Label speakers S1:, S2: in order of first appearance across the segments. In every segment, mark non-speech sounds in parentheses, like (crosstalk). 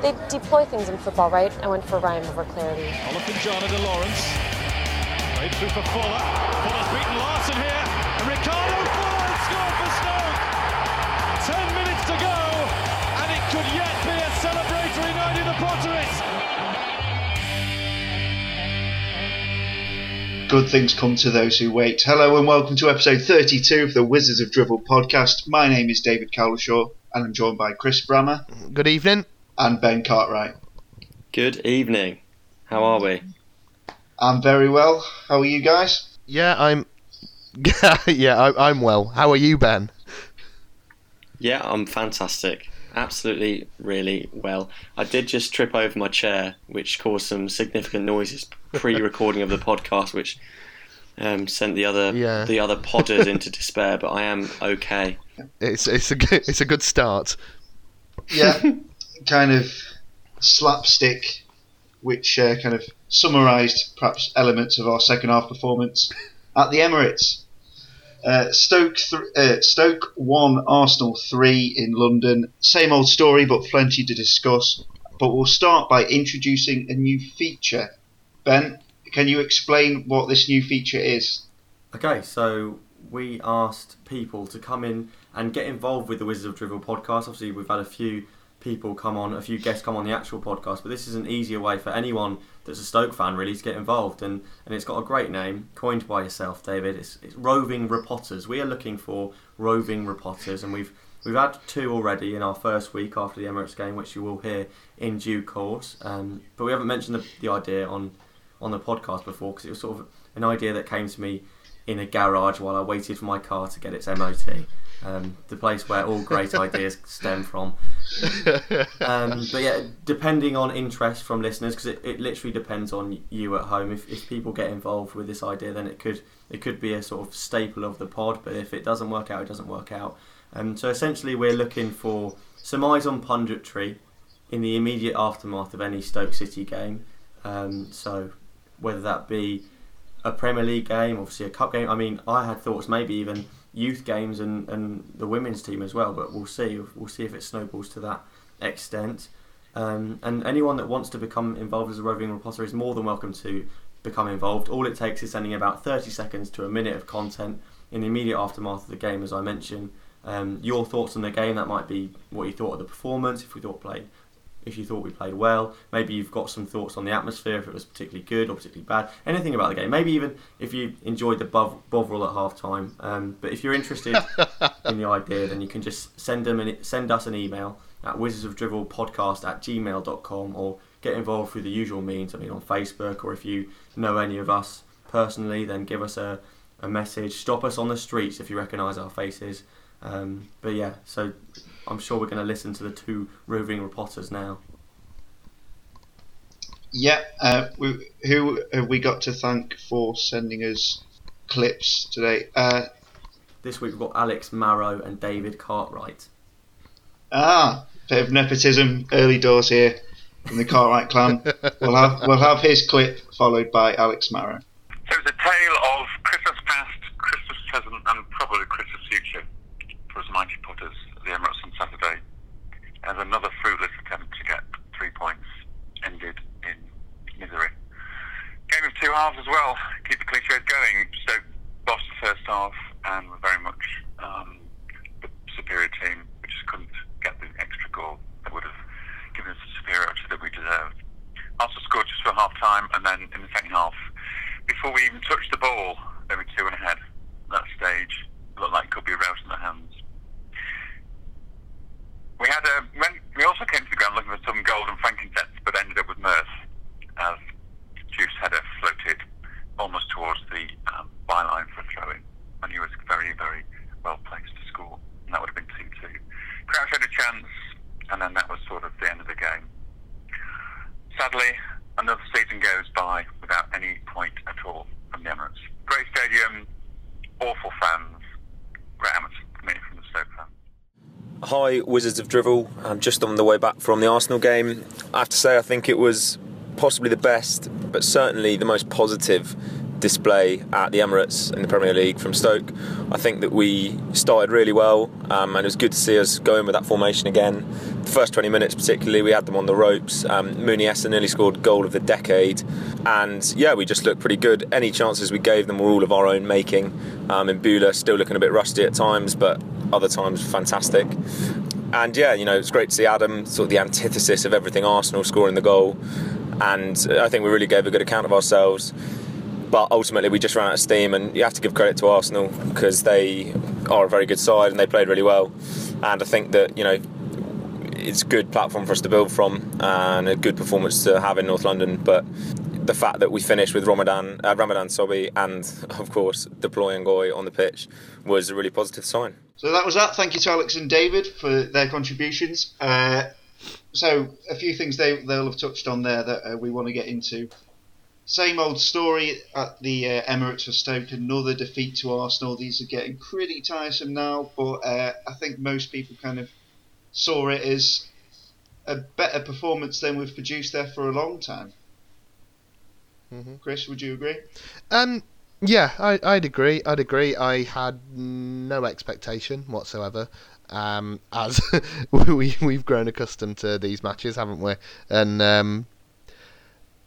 S1: They deploy things in football, right? I went for rhyme over clarity.
S2: Olafin John to Lawrence. Played through for Fuller. Fuller's beaten Larson here. And Ricardo Fuller scored for Stoke. Ten minutes to go. And it could yet be a celebratory night in the Potteries.
S3: Good things come to those who wait. Hello and welcome to episode 32 of the Wizards of Drivel podcast. My name is David Cowlishaw and I'm joined by Chris Brammer
S4: Good evening.
S3: And Ben Cartwright.
S5: Good evening. How are we?
S3: I'm very well. How are you guys?
S4: Yeah, I'm. (laughs) yeah, I, I'm well. How are you, Ben?
S5: Yeah, I'm fantastic. Absolutely, really well. I did just trip over my chair, which caused some significant noises pre-recording of the podcast, which um, sent the other
S4: Yeah.
S5: the other podders into despair. But I am okay.
S4: It's it's a good, it's a good start.
S3: Yeah, (laughs) kind of slapstick, which uh, kind of summarised perhaps elements of our second half performance at the Emirates. Uh, Stoke th- uh, Stoke one, Arsenal three in London. Same old story, but plenty to discuss. But we'll start by introducing a new feature. Ben, can you explain what this new feature is?
S6: Okay, so we asked people to come in and get involved with the Wizards of Drivel podcast. Obviously, we've had a few people come on, a few guests come on the actual podcast, but this is an easier way for anyone that's a Stoke fan really to get involved. And, and it's got a great name, coined by yourself, David. It's, it's Roving Repotters. We are looking for roving repotters, and we've we've had two already in our first week after the Emirates game, which you will hear in due course. Um, but we haven't mentioned the, the idea on on the podcast before because it was sort of an idea that came to me in a garage while I waited for my car to get its MOT. Um, the place where all great (laughs) ideas stem from. Um, but yeah, depending on interest from listeners, because it, it literally depends on you at home. If, if people get involved with this idea, then it could it could be a sort of staple of the pod. But if it doesn't work out, it doesn't work out. Um, so essentially, we're looking for some eyes on punditry in the immediate aftermath of any Stoke City game. Um, so whether that be a Premier League game, obviously a cup game. I mean, I had thoughts maybe even youth games and, and the women's team as well, but we'll see. We'll see if it snowballs to that extent. Um, and anyone that wants to become involved as a roving reporter is more than welcome to become involved. All it takes is sending about 30 seconds to a minute of content in the immediate aftermath of the game, as I mentioned. Um, your thoughts on the game, that might be what you thought of the performance, if we thought played if you thought we played well. Maybe you've got some thoughts on the atmosphere, if it was particularly good or particularly bad. Anything about the game. Maybe even if you enjoyed the Bov- Bovril at half time. Um, but if you're interested (laughs) in the idea, then you can just send them an, send us an email at wizardsofdrivelpodcast at gmail.com or get involved through the usual means. I mean, on Facebook, or if you know any of us personally, then give us a, a message. Stop us on the streets if you recognise our faces. Um, but yeah, so I'm sure we're going to listen to the two roving reporters now.
S3: Yeah, uh, we, who have we got to thank for sending us clips today? Uh,
S6: This week we've got Alex Marrow and David Cartwright.
S3: Ah, bit of nepotism early doors here from the Cartwright clan. (laughs) we'll have we'll have his clip followed by Alex Marrow.
S7: So it's a tale of Christmas past, Christmas present, and probably Christmas future for us mighty Potters at the Emirates on Saturday. As another fruitless attempt to get three points ended in misery. Halves as well. Keep the cliches going. So lost the first half and were very much um, the superior team. We just couldn't get the extra goal that would have given us the superiority that we deserved. Arsenal scored just for half time, and then in the second half, before we even touched the ball, they were two and ahead. At that stage, looked like it could be a rout in their hands. We had a we also came to the ground looking for some golden frankincense, but ended up with mirth as Juice header floated almost towards the um, byline for a throw in, and he was very, very well placed to score, and that would have been two two. Crouch had a chance, and then that was sort of the end of the game. Sadly, another season goes by without any point at all from the Emirates. Great stadium, awful fans, for me from the Stoke.
S8: Hi, Wizards of Drivel. I'm just on the way back from the Arsenal game. I have to say, I think it was possibly the best, but certainly the most positive display at the Emirates in the Premier League from Stoke. I think that we started really well, um, and it was good to see us going with that formation again. The first 20 minutes, particularly, we had them on the ropes. Um, Muniesa nearly scored goal of the decade, and yeah, we just looked pretty good. Any chances we gave them were all of our own making. Um, and Bula still looking a bit rusty at times, but other times fantastic. And yeah, you know, it's great to see Adam, sort of the antithesis of everything Arsenal, scoring the goal. And I think we really gave a good account of ourselves but ultimately we just ran out of steam and you have to give credit to Arsenal because they are a very good side and they played really well and I think that you know it's a good platform for us to build from and a good performance to have in North London but the fact that we finished with Ramadan uh, Ramadan Sobhi and (laughs) of course deploying Ngoy on the pitch was a really positive sign.
S3: So that was that. Thank you to Alex and David for their contributions. Uh, so a few things they they'll have touched on there that uh, we want to get into same old story at the uh, Emirates for Stoke. Another defeat to Arsenal. These are getting pretty tiresome now, but uh, I think most people kind of saw it as a better performance than we've produced there for a long time. Mm-hmm. Chris, would you agree?
S4: Um, yeah, I, I'd agree. I'd agree. I had no expectation whatsoever. Um, as (laughs) we we've grown accustomed to these matches, haven't we? And um,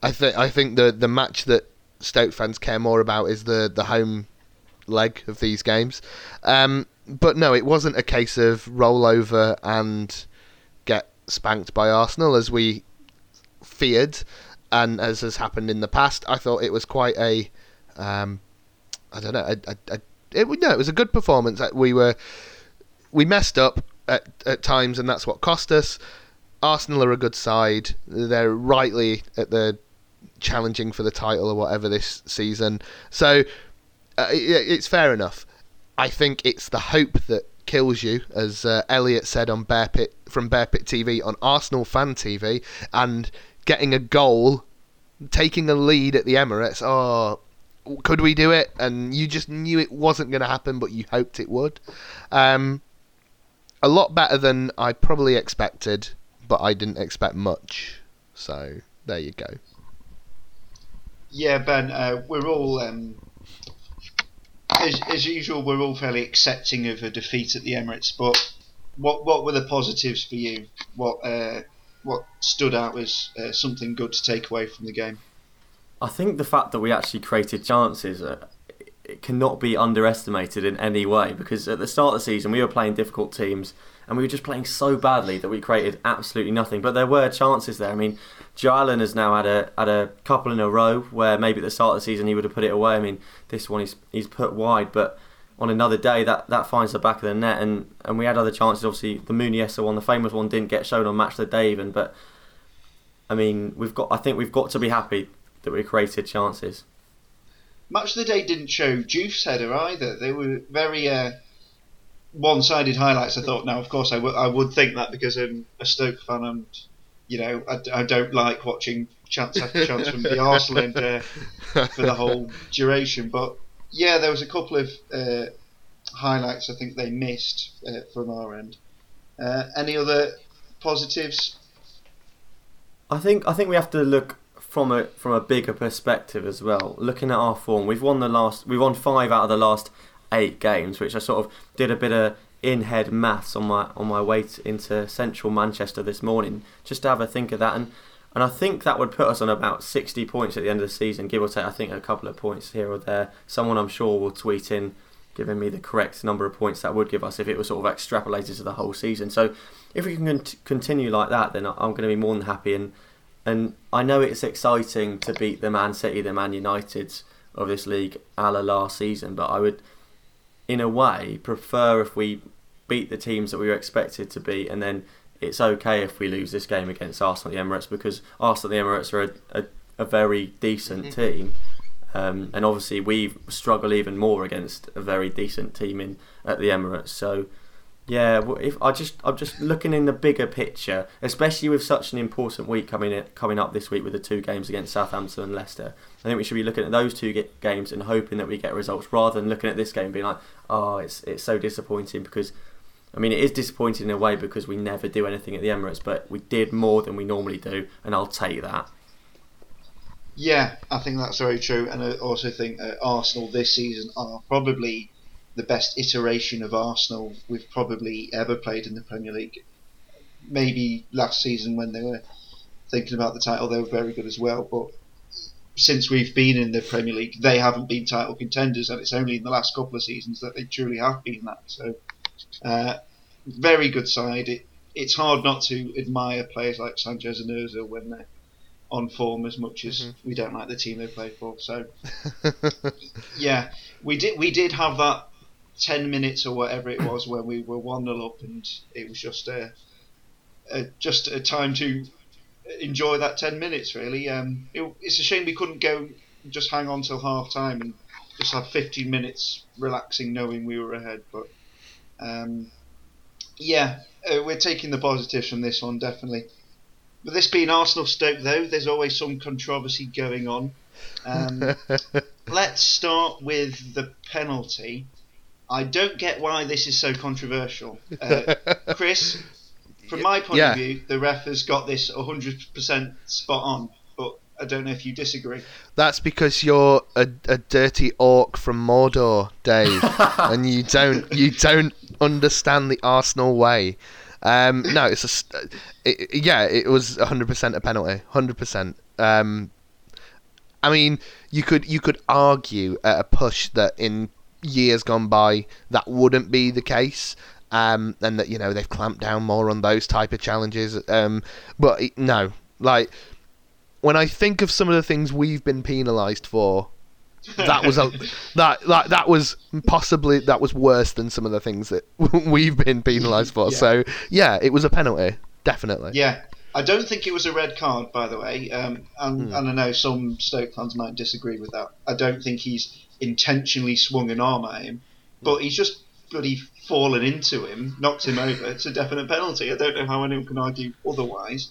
S4: I think I think the the match that Stoke fans care more about is the the home leg of these games. Um, but no, it wasn't a case of roll over and get spanked by Arsenal as we feared, and as has happened in the past. I thought it was quite a, um, I don't know, it no, it was a good performance. We were we messed up at at times, and that's what cost us. Arsenal are a good side. They're rightly at the challenging for the title or whatever this season. So uh, it's fair enough. I think it's the hope that kills you, as uh, Elliot said on Bear Pit from Bear Pit TV on Arsenal Fan TV, and getting a goal, taking a lead at the Emirates. Oh, could we do it? And you just knew it wasn't going to happen, but you hoped it would. Um, a lot better than I probably expected, but I didn't expect much. So there you go.
S3: Yeah, Ben, uh, we're all, um, as, as usual, we're all fairly accepting of a defeat at the Emirates. But what what were the positives for you? What uh, what stood out as uh, something good to take away from the game?
S6: I think the fact that we actually created chances uh, it cannot be underestimated in any way because at the start of the season we were playing difficult teams and we were just playing so badly that we created absolutely nothing. But there were chances there. I mean, Joe Allen has now had a had a couple in a row where maybe at the start of the season he would have put it away. I mean, this one he's he's put wide, but on another day that, that finds the back of the net and, and we had other chances. Obviously, the Muniesa one, the famous one, didn't get shown on Match the Day even. But I mean, we've got I think we've got to be happy that we created chances.
S3: Match of the Day didn't show Juice header either. They were very uh, one-sided highlights. I thought. Now, of course, I, w- I would think that because I'm a Stoke fan and you know I, I don't like watching chance after chance from the Arsenal end uh, for the whole duration. But yeah, there was a couple of uh, highlights I think they missed uh, from our end. Uh, any other positives?
S6: I think I think we have to look from a from a bigger perspective as well. Looking at our form, we've won the last we've won five out of the last eight games, which I sort of did a bit of in-head maths on my on my way into central Manchester this morning, just to have a think of that, and and I think that would put us on about 60 points at the end of the season, give or take. I think a couple of points here or there. Someone I'm sure will tweet in giving me the correct number of points that would give us if it was sort of extrapolated to the whole season. So if we can continue like that, then I'm going to be more than happy. And and I know it's exciting to beat the Man City, the Man Uniteds of this league, a la last season, but I would in a way, prefer if we beat the teams that we were expected to beat, and then it's okay if we lose this game against Arsenal at the Emirates because Arsenal at the Emirates are a, a, a very decent mm-hmm. team. Um, and obviously, we struggle even more against a very decent team in at the Emirates. So, yeah, if I just I'm just looking in the bigger picture, especially with such an important week coming in, coming up this week with the two games against Southampton and Leicester. I think we should be looking at those two games and hoping that we get results rather than looking at this game and being like, oh, it's it's so disappointing because. I mean, it is disappointing in a way because we never do anything at the Emirates, but we did more than we normally do, and I'll take that.
S3: Yeah, I think that's very true, and I also think uh, Arsenal this season are probably the best iteration of Arsenal we've probably ever played in the Premier League. Maybe last season when they were thinking about the title, they were very good as well, but since we've been in the Premier League, they haven't been title contenders, and it's only in the last couple of seasons that they truly have been that. So, uh, very good side. It, it's hard not to admire players like Sanchez and Ozil when they're on form as much as
S4: Mm-hmm.
S3: we don't like the team they play for. So, (laughs) yeah, we did we did have that ten minutes or whatever it was when we were one 0 up, and it was just a, a just a time to enjoy that ten minutes. Really, um, it, it's a shame we couldn't go just hang on till half time and just have fifteen minutes relaxing, knowing we were ahead. But um, yeah, uh, we're taking the positives from this one definitely. With this being Arsenal Stoke, though, there's always some controversy going on. Um, (laughs) let's start with the penalty. I don't get why this is so controversial. (laughs) Uh, Chris, from my point
S4: Yeah.
S3: of view, the ref has got this 100% spot on, but I don't know if you disagree.
S4: That's because you're a, a dirty orc from Mordor, Dave, (laughs) and you don't you don't understand the Arsenal way. Um, no, it's a it, yeah, it was 100% a penalty, 100%. Um, I mean, you could you could argue at a push that in years gone by that wouldn't be the case. Um, and that you know they've clamped down more on those type of challenges. Um, but it, no, like when I think of some of the things we've been penalised for, that was a (laughs) that, that that was possibly that was worse than some of the things that (laughs) we've been penalised for.
S3: Yeah.
S4: So yeah, it was a penalty, definitely.
S3: Yeah, I don't think it was a red card, by the way. Um, and,
S4: Hmm.
S3: and I know some Stoke fans might disagree with that. I don't think he's intentionally swung an arm at him, but he's just bloody fallen into him, knocked him over. It's a definite penalty. I don't know how anyone can argue otherwise.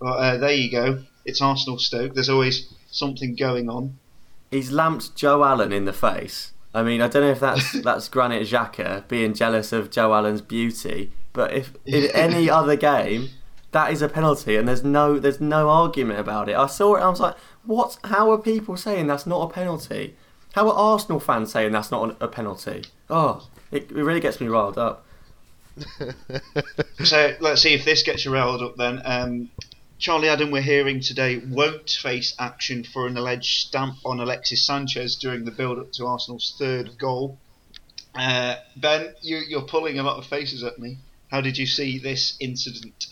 S3: But uh, there you go. It's Arsenal Stoke. There's always something going on.
S6: He's lamped Joe Allen in the face. I mean, I don't know if that's (laughs) that's Granit Xhaka being jealous of Joe Allen's beauty, but if (laughs) in any other game, that is a penalty, and there's no there's no argument about it. I saw it, and I was like, what? How are people saying that's not a penalty? How are Arsenal fans saying that's not a penalty? Oh, it, it really gets me riled up. (laughs)
S3: So let's see if this gets you riled up then. Um, Charlie Adam, we're hearing today, won't face action for an alleged stamp on Alexis Sanchez during the build up to Arsenal's third goal. Uh, ben, you, you're pulling a lot of faces at me. How did you see this incident?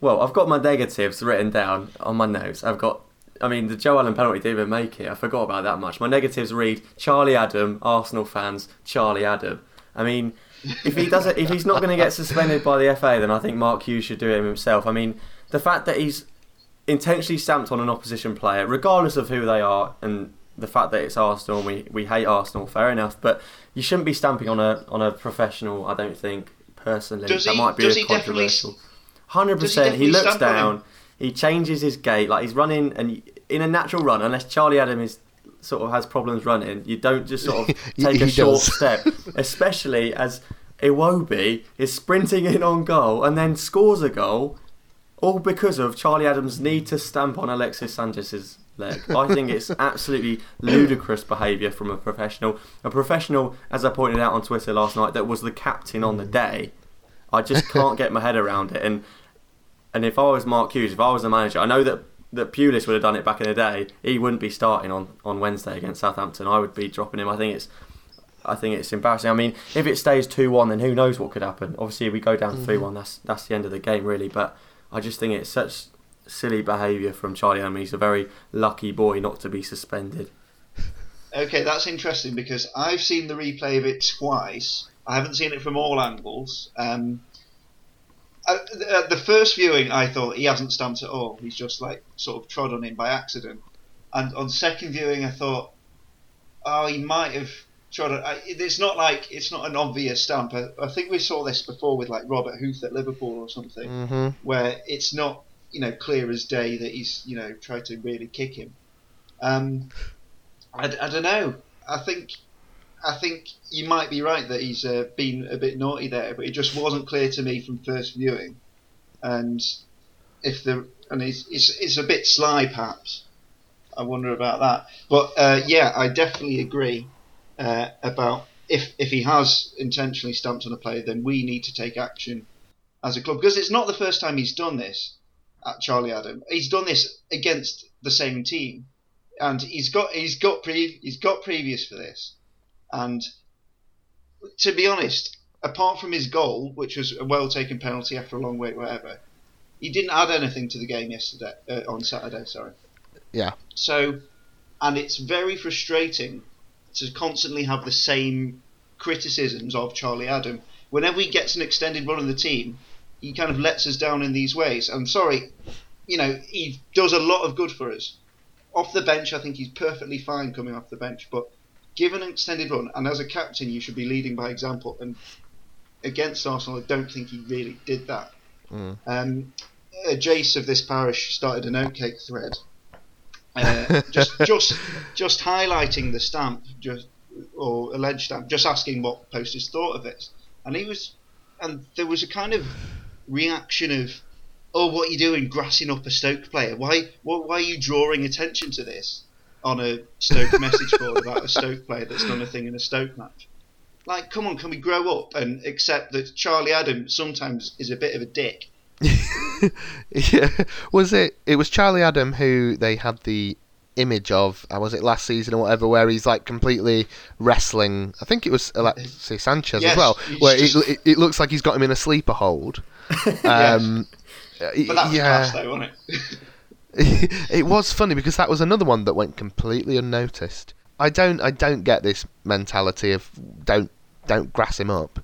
S6: Well, I've got my negatives written down on my notes. I've got, I mean, the Joe Allen penalty didn't even make it. I forgot about that much. My negatives read Charlie Adam, Arsenal fans, Charlie Adam. I mean, if he doesn't, if he's not going to get suspended by the FA, then I think Mark Hughes should do it himself. I mean, the fact that he's intentionally stamped on an opposition player, regardless of who they are, and the fact that it's Arsenal, and we we hate Arsenal, fair enough. But you shouldn't be stamping on a on a professional. I don't think personally
S3: Does
S6: that
S3: he-
S6: might be
S3: does
S6: controversial. Hundred
S3: does he
S6: percent. He looks
S3: stamp on him?
S6: down. He changes his gait, like he's running, and in a natural run, unless Charlie Adam is sort of has problems running, you don't just sort of (laughs)
S4: He-
S6: take a
S4: he
S6: short
S4: does.
S6: step, (laughs) especially as Iwobi is sprinting in on goal and then scores a goal, all because of Charlie Adams' need to stamp on Alexis Sanchez's leg. I think it's (laughs) absolutely ludicrous behaviour from a professional. A professional, as I pointed out on Twitter last night, that was the captain on the mm. day. I just can't get my head around it. And and if I was Mark Hughes, if I was the manager, I know that that Pulis would have done it back in the day. He wouldn't be starting on, on Wednesday against Southampton. I would be dropping him. I think it's I think it's embarrassing. I mean, if it stays two one, then who knows what could happen? Obviously, if we go down three one, that's that's the end of the game, really. But I just think it's such silly behaviour from Charlie. I mean, he's a very lucky boy not to be suspended.
S3: Okay, that's interesting because I've seen the replay of it twice. I haven't seen it from all angles. Um, at at the first viewing, I thought he hasn't stamped at all. He's just like sort of trod on him by accident. And on second viewing, I thought, oh, he might have trod. On, I, it's not like it's not an obvious stamp. I, I think we saw this before with like Robert Huth at Liverpool or something
S4: hmm
S3: where it's not you know clear as day that he's you know tried to really kick him. Um, I, I don't know. I think I think you might be right that he's uh, been a bit naughty there, but it just wasn't clear to me from first viewing. And if the and it's it's, it's a bit sly perhaps. I wonder about that. But uh, yeah, I definitely agree uh, about if if he has intentionally stamped on a player, then we need to take action as a club because it's not the first time he's done this at Charlie Adam. He's done this against the same team, and he's got he's got pre he's got previous for this, and to be honest, apart from his goal, which was a well taken penalty after a long wait, whatever, he didn't add anything to the game yesterday uh, on Saturday. Sorry.
S4: Yeah.
S3: So, and it's very frustrating to constantly have the same criticisms of Charlie Adam. Whenever he gets an extended run in the team, he kind of lets us down in these ways. I'm sorry, you know, he does a lot of good for us. Off the bench, I think he's perfectly fine coming off the bench, but given an extended run, and as a captain, you should be leading by example. And against Arsenal, I don't think he really did that.
S4: Mm.
S3: Um, Jace of this parish started an oatcake thread, uh, (laughs) just just just highlighting the stamp, just or alleged stamp, just asking what posters thought of it, and he was, and there was a kind of reaction of, oh, what are you doing, grassing up a Stoke player? Why, what, why are you drawing attention to this on a Stoke message board about a Stoke player that's done a thing in a Stoke match? Like, come on, can we grow up and accept that Charlie Adam sometimes is a bit of a dick? (laughs)
S4: yeah. Was it? It was Charlie Adam who they had the image of. Uh, was it last season or whatever? Where he's like completely wrestling. I think it was Alexis Sanchez
S3: Yes,
S4: as well. Where
S3: just-
S4: it, it, looks like he's got him in a sleeper hold. (laughs) Um,
S3: But that's
S4: yeah.
S3: class, though, wasn't it? (laughs) (laughs)
S4: it was funny because that was another one that went completely unnoticed. I don't I don't get this mentality of don't don't grass him up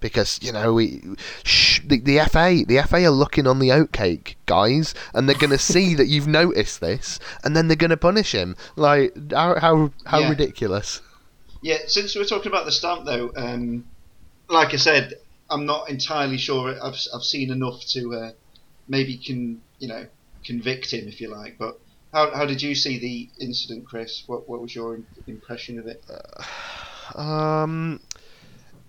S4: because you know we shh, the, the FA the FA are looking on the oatcake guys and they're going to see that you've noticed this and then they're going to punish him like how how, how
S3: Yeah.
S4: ridiculous
S3: Yeah, since we're talking about the stamp, though, um, like I said, I'm not entirely sure. I've I've seen enough to uh, maybe can you know convict him if you like. But how how did you see the incident, Chris? What what was your impression of it?
S4: Um,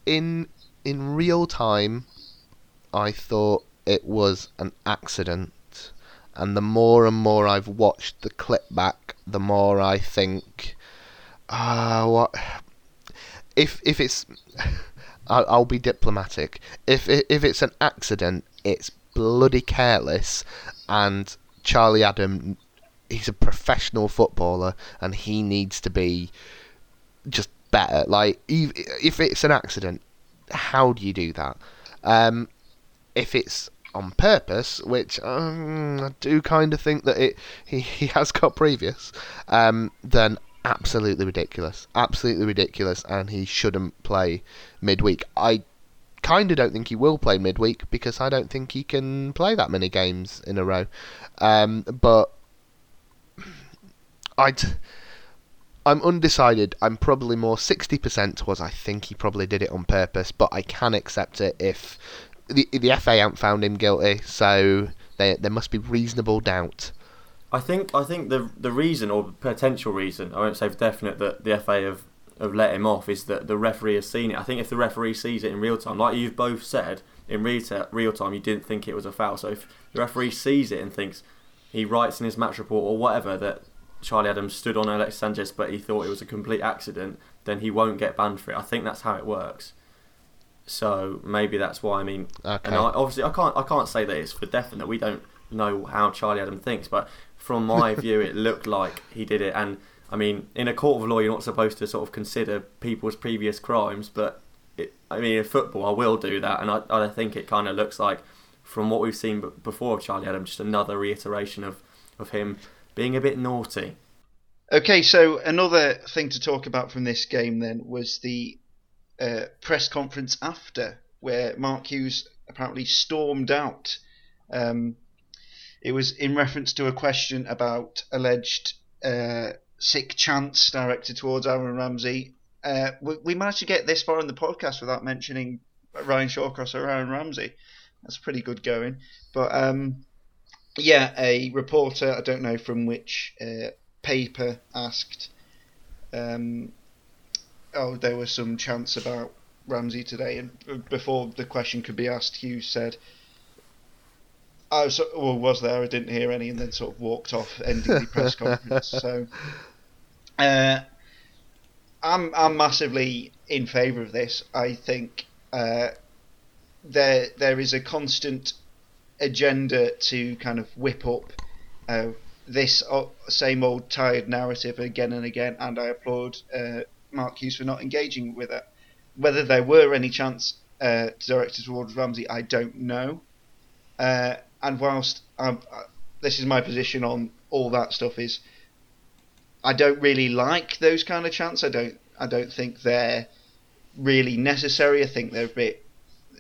S4: in in real time, I thought it was an accident, and the more and more I've watched the clip back, the more I think, ah, what if if it's. (laughs) I'll, I'll be diplomatic. If if it's an accident, it's bloody careless, and Charlie Adam, he's a professional footballer, and he needs to be just better. Like, if it's an accident, how do you do that? Um, if it's on purpose, which um, I do kind of think that it he, he has got previous, um, then absolutely ridiculous, absolutely ridiculous, and he shouldn't play midweek. I kind of don't think he will play midweek because I don't think he can play that many games in a row. Um, but (clears throat) I'd. I'm undecided. I'm probably more 60% towards I think he probably did it on purpose, but I can accept it if the the FA haven't found him guilty, so there there must be reasonable doubt.
S6: I think I think the the reason or potential reason I won't say definite that the FA have have let him off is that the referee has seen it. I think if the referee sees it in real time, like you've both said in real, real time, you didn't think it was a foul. So if the referee sees it and thinks he writes in his match report or whatever that Charlie Adams stood on Alex Sanchez, but he thought it was a complete accident, then he won't get banned for it. I think that's how it works. So maybe that's why. I mean,
S4: Okay.
S6: and I, obviously I can't I can't say that it's for definite. We don't know how Charlie Adam thinks, but from my (laughs) view, it looked like he did it. And I mean, in a court of law, you're not supposed to sort of consider people's previous crimes, but it, I mean, in football, I will do that, and I, I think it kind of looks like, from what we've seen before of Charlie Adam, just another reiteration of of him being a bit naughty.
S3: Okay, so another thing to talk about from this game then was the uh, press conference after, where Mark Hughes apparently stormed out. Um, it was in reference to a question about alleged uh, sick chants directed towards Aaron Ramsey. Uh, we, we managed to get this far in the podcast without mentioning Ryan Shawcross or Aaron Ramsey. That's pretty good going. But um, yeah, a reporter, I don't know from which uh, paper, asked, um, oh, there was some chants about Ramsey today, and before the question could be asked, Hughes said, I was, well, was there. I didn't hear any, and then sort of walked off, ending the press conference. (laughs) So, uh, I'm I'm massively in favour of this. I think uh, there there is a constant agenda to kind of whip up uh, this same old tired narrative again and again, and I applaud uh, Mark Hughes for not engaging with it. Whether there were any chance uh, to direct it towards Ramsey, I don't know. Uh, and whilst uh, this is my position on all that stuff is, I don't really like those kind of chants. I don't. I don't think they're really necessary. I think they're a bit.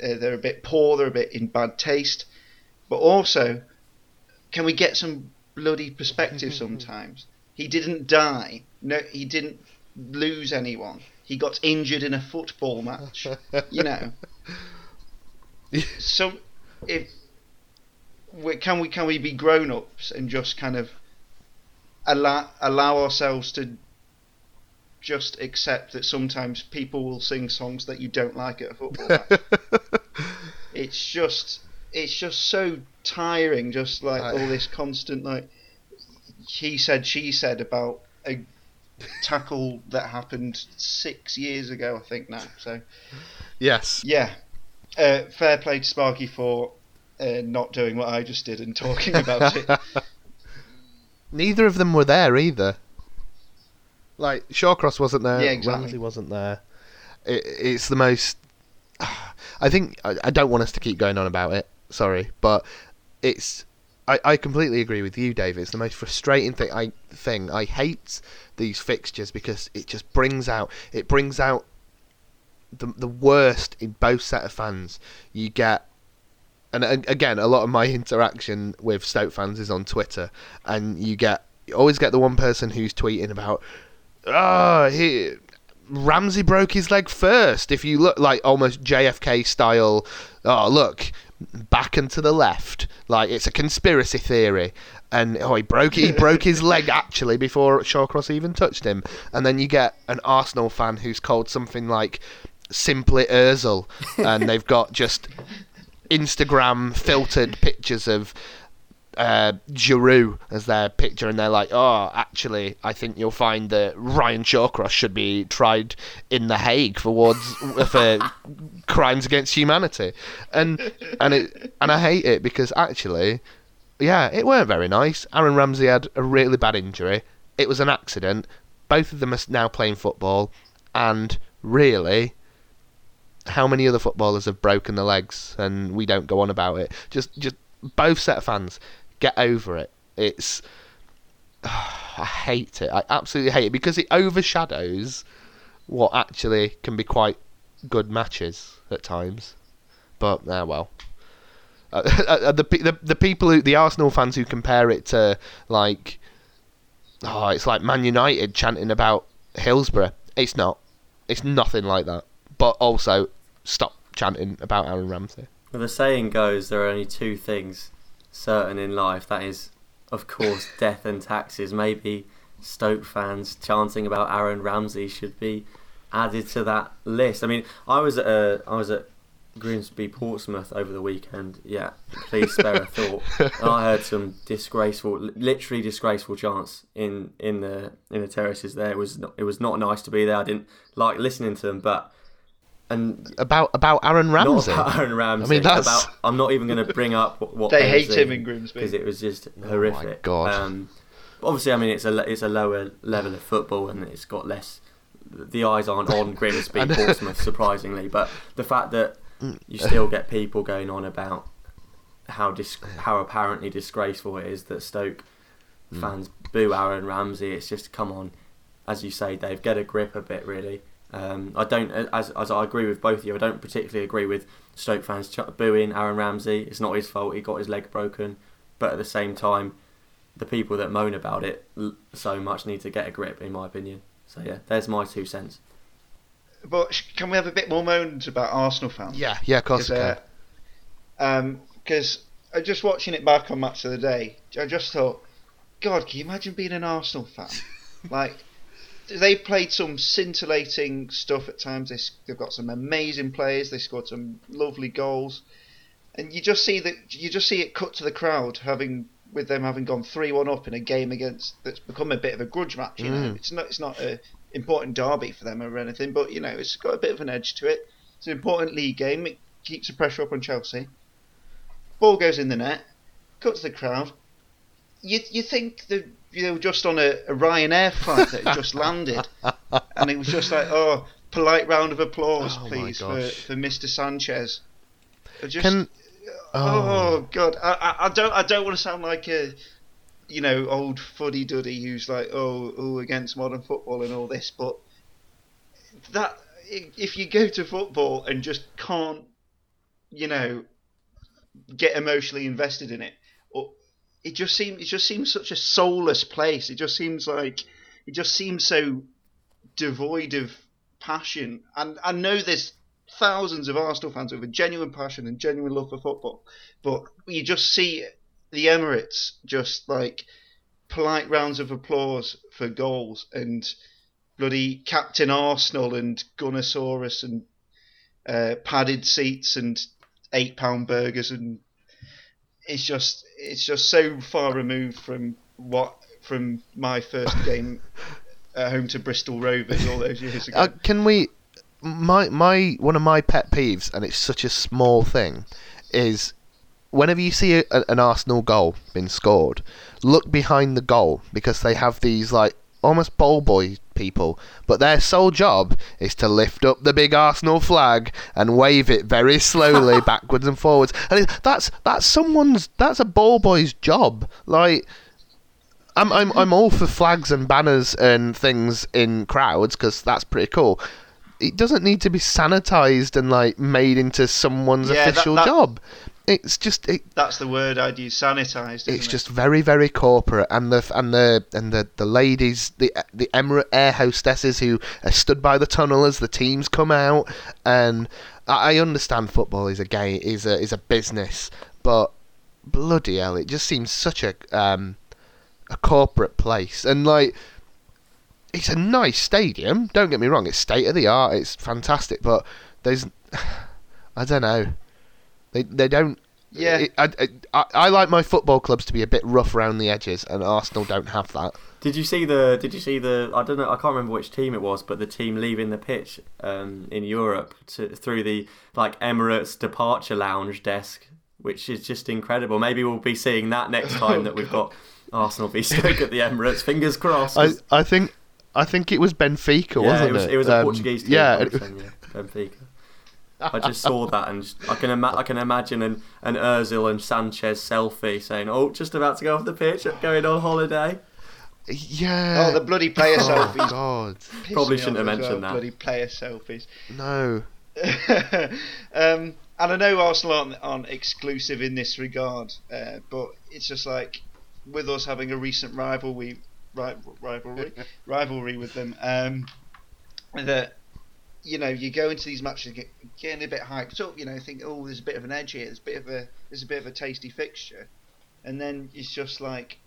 S3: Uh, they're a bit poor. They're a bit in bad taste. But also, can we get some bloody perspective (laughs) sometimes? He didn't die. No, he didn't lose anyone. He got injured in a football match. you (laughs) know. So, if can we can we be grown ups and just kind of allow allow ourselves to just accept that sometimes people will sing songs that you don't like at a football match. (laughs) it's just it's just so tiring just like
S4: I-
S3: all this constant like he said she said about a tackle that happened 6 years ago I think now so
S4: Yes.
S3: yeah uh, fair play to Sparky for uh, not doing what I just did and talking about it (laughs)
S4: Neither of them were there either. Like Shawcross wasn't there.
S3: Yeah, exactly.
S4: Ramsey wasn't there. It, it's the most. (sighs) I think I, I don't want us to keep going on about it. Sorry, but it's. I, I completely agree with you, Dave. It's the most frustrating thing. I thing I hate these fixtures because it just brings out it brings out the the worst in both set of fans. You get and again, a lot of my interaction with Stoke fans is on Twitter, and you get you always get the one person who's tweeting about, oh, he Ramsey broke his leg first. If you look like almost JFK style, oh look, back and to the left, like it's a conspiracy theory. And oh, he broke he broke his leg actually before Shawcross even touched him. And then you get an Arsenal fan who's called something like simply Özil, and they've got just Instagram filtered pictures of uh, Giroud as their picture, and they're like, "Oh, actually, I think you'll find that Ryan Shawcross should be tried in the Hague for wards for crimes against humanity," and and it and I hate it because actually, yeah, it weren't very nice. Aaron Ramsey had a really bad injury. It was an accident. Both of them are now playing football, and really, how many other footballers have broken their legs and we don't go on about it? Just, just both set of fans get over it. It's, (sighs) I hate it. I absolutely hate it because it overshadows what actually can be quite good matches at times. But ah, well. Uh, (laughs) uh, the, the the people who the Arsenal fans who compare it to like oh it's like Man United chanting about Hillsborough. It's not. It's nothing like that. But also stop chanting about Aaron Ramsey.
S6: Well, the saying goes there are only two things certain in life. That is, of course, (laughs) death and taxes. Maybe Stoke fans chanting about Aaron Ramsey should be added to that list. I mean, I was at a, I was at Grimsby Portsmouth over the weekend. Yeah, please spare a thought. (laughs) And I heard some disgraceful, literally disgraceful chants in in the in the terraces. There it was not, it was not nice to be there. I didn't like listening to them, but and
S4: About about Aaron Ramsey.
S6: not about Aaron Ramsey.
S4: I mean, that's-
S6: about. I'm not even going to bring up what, what
S3: They hate him in Grimsby.
S6: because it was just horrific.
S4: My God.
S6: Um, obviously, I mean it's a le- it's a lower level of football and it's got less. The eyes aren't on (laughs) Grimsby,
S4: And-
S6: Portsmouth, surprisingly, but the fact that
S4: Mm.
S6: you still get people going on about how dis- how apparently disgraceful it is that Stoke
S4: Mm.
S6: fans boo Aaron Ramsey. It's just come on, as you say, Dave, get a grip a bit, really. Um, I don't, as as I agree with both of you, I don't particularly agree with Stoke fans ch- booing Aaron Ramsey. It's not his fault; he got his leg broken. But at the same time, the people that moan about it l- so much need to get a grip, in my opinion. So yeah, there's my two cents.
S3: But can we have a bit more moments about Arsenal fans?
S4: Yeah, yeah, of course. I can.
S3: Because uh, um, just watching it back on Match of the Day, I just thought, God, can you imagine being an Arsenal fan? (laughs) like, they played some scintillating stuff at times. They, they've got some amazing players. They scored some lovely goals. and you just see that you just see it cut to the crowd having with them having gone three one up in a game against that's become a bit of a grudge match. You know,
S4: Mm.
S3: it's not it's not a important derby for them or anything, but you know it's got a bit of an edge to it. It's an important league game. It keeps the pressure up on Chelsea. Ball goes in the net, cut to the crowd. You you think that you know just on a, a Ryanair flight that had just (laughs) landed, and it was just like oh polite round of applause
S4: Oh
S3: please for, for Mr Sanchez. Just,
S4: Can
S3: Oh,
S4: oh,
S3: god, I, I, I don't I don't want to sound like a you know old fuddy duddy who's like oh oh against modern football and all this, but that if you go to football and just can't you know get emotionally invested in it, it just seems it just seems such a soulless place. It just seems like it just seems so devoid of passion. And I know there's thousands of Arsenal fans with a genuine passion and genuine love for football, but you just see the Emirates just like polite rounds of applause for goals and bloody Captain Arsenal and Gunnosaurus and uh, padded seats and eight pound burgers and it's just it's just so far removed from what from my first game at home to Bristol Rovers all those years ago.
S4: uh, can we? My my one of my pet peeves, and it's such a small thing, is whenever you see a, an Arsenal goal being scored, look behind the goal because they have these like almost ball boy people, but their sole job is to lift up the big Arsenal flag and wave it very slowly (laughs) backwards and forwards. And it, that's that's someone's that's a ball boy's job. Like I'm I'm (laughs) I'm all for flags and banners and things in crowds because that's pretty cool. It doesn't need to be sanitized and like made into someone's
S3: Yeah, that-
S4: official
S3: that-
S4: job. It's just it,
S3: That's the word I'd use, sanitised.
S4: it's
S3: it?
S4: just very very corporate and the and the and the the ladies the the Emirate air hostesses who are stood by the tunnel as the teams come out and I I understand football is a game is a is a business but bloody hell it just seems such a um a corporate place and like it's a nice stadium don't get me wrong it's state of the art it's fantastic but there's (sighs) I don't know they they don't
S3: Yeah.
S4: it- I, I, I like my football clubs to be a bit rough around the edges, and Arsenal don't have that.
S6: Did you see the? Did you see the? I don't know. I can't remember which team it was, but the team leaving the pitch um, in Europe to, through the like Emirates departure lounge desk, which is just incredible. Maybe we'll be seeing that next (laughs) time that we've got Arsenal v Stoke at the Emirates. Fingers crossed.
S4: I,
S6: 'cause-
S4: I think I think it was Benfica,
S6: yeah,
S4: wasn't
S6: it was.
S4: it?
S6: It was a
S4: Um,
S6: Portuguese team.
S4: Yeah,
S6: I saying, (laughs) yeah, Benfica. I just saw that and just, I can ima- I can imagine an an Özil and Sanchez selfie saying, "Oh, just about to go off the pitch, going on holiday."
S4: yeah.
S3: Oh, the bloody player
S4: Oh,
S3: selfies.
S4: God,
S3: piss
S6: Probably shouldn't have mentioned
S3: well,
S6: that.
S3: Bloody player selfies.
S4: no. (laughs)
S3: um, and I know Arsenal aren't, aren't exclusive in this regard, uh, but it's just like with us having a recent rivalry, ri- rivalry, (laughs) rivalry with them, um, that you know you go into these matches get, getting a bit hyped up, you know, think oh there's a bit of an edge here, there's a bit of a there's a bit of a tasty fixture, and then it's just like,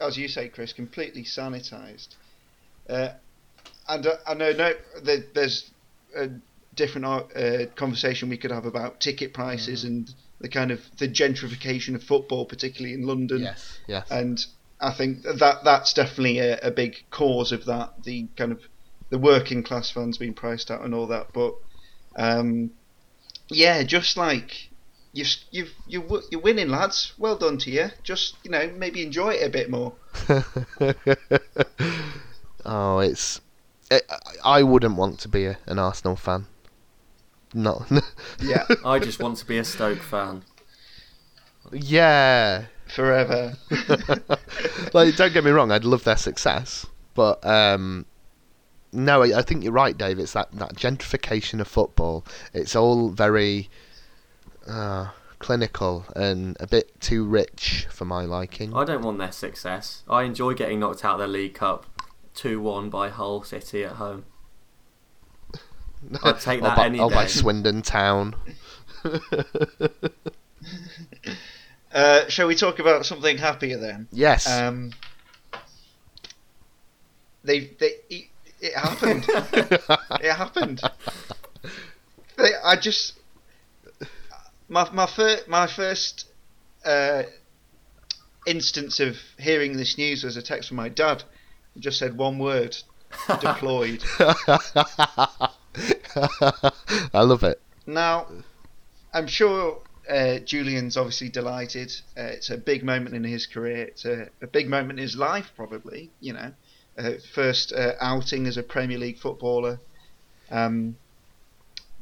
S3: as you say, Chris, completely sanitized. Uh, and uh, I know no, there, there's a different uh, conversation we could have about ticket prices and the kind of the gentrification of football, particularly in London.
S4: Yes, yes.
S3: And I think that that's definitely a, a big cause of that. The kind of the working class fans being priced out and all that. But um, yeah, just like you've you've you you're winning, lads. Well done to you. Just you know maybe enjoy it a bit more. (laughs)
S4: oh, it's. It, I wouldn't want to be a, an Arsenal fan. No. (laughs)
S3: Yeah,
S6: I just want to be a Stoke fan.
S4: yeah.
S3: forever. (laughs)
S4: like, don't get me wrong, I'd love their success, but um, no, I, I think you're right, Dave. It's that, that gentrification of football. It's all very uh, clinical and a bit too rich for my liking.
S6: I don't want their success. I enjoy getting knocked out of the League Cup 2 1 by Hull City at home. I'd take (laughs)
S4: or
S6: that
S4: by,
S6: any
S4: or by. Swindon Town. (laughs)
S3: Uh, shall we talk about something happier then?
S4: Yes.
S3: Um, they they it, happened. it happened. They, I just my my, fir- my first uh, instance of hearing this news was a text from my dad. He just said one word: (laughs) deployed.
S4: I love it.
S3: Now, I'm sure uh, Julian's obviously delighted. Uh, it's a big moment in his career. It's a, a big moment in his life, probably. You know, uh, first uh, outing as a Premier League footballer. Um,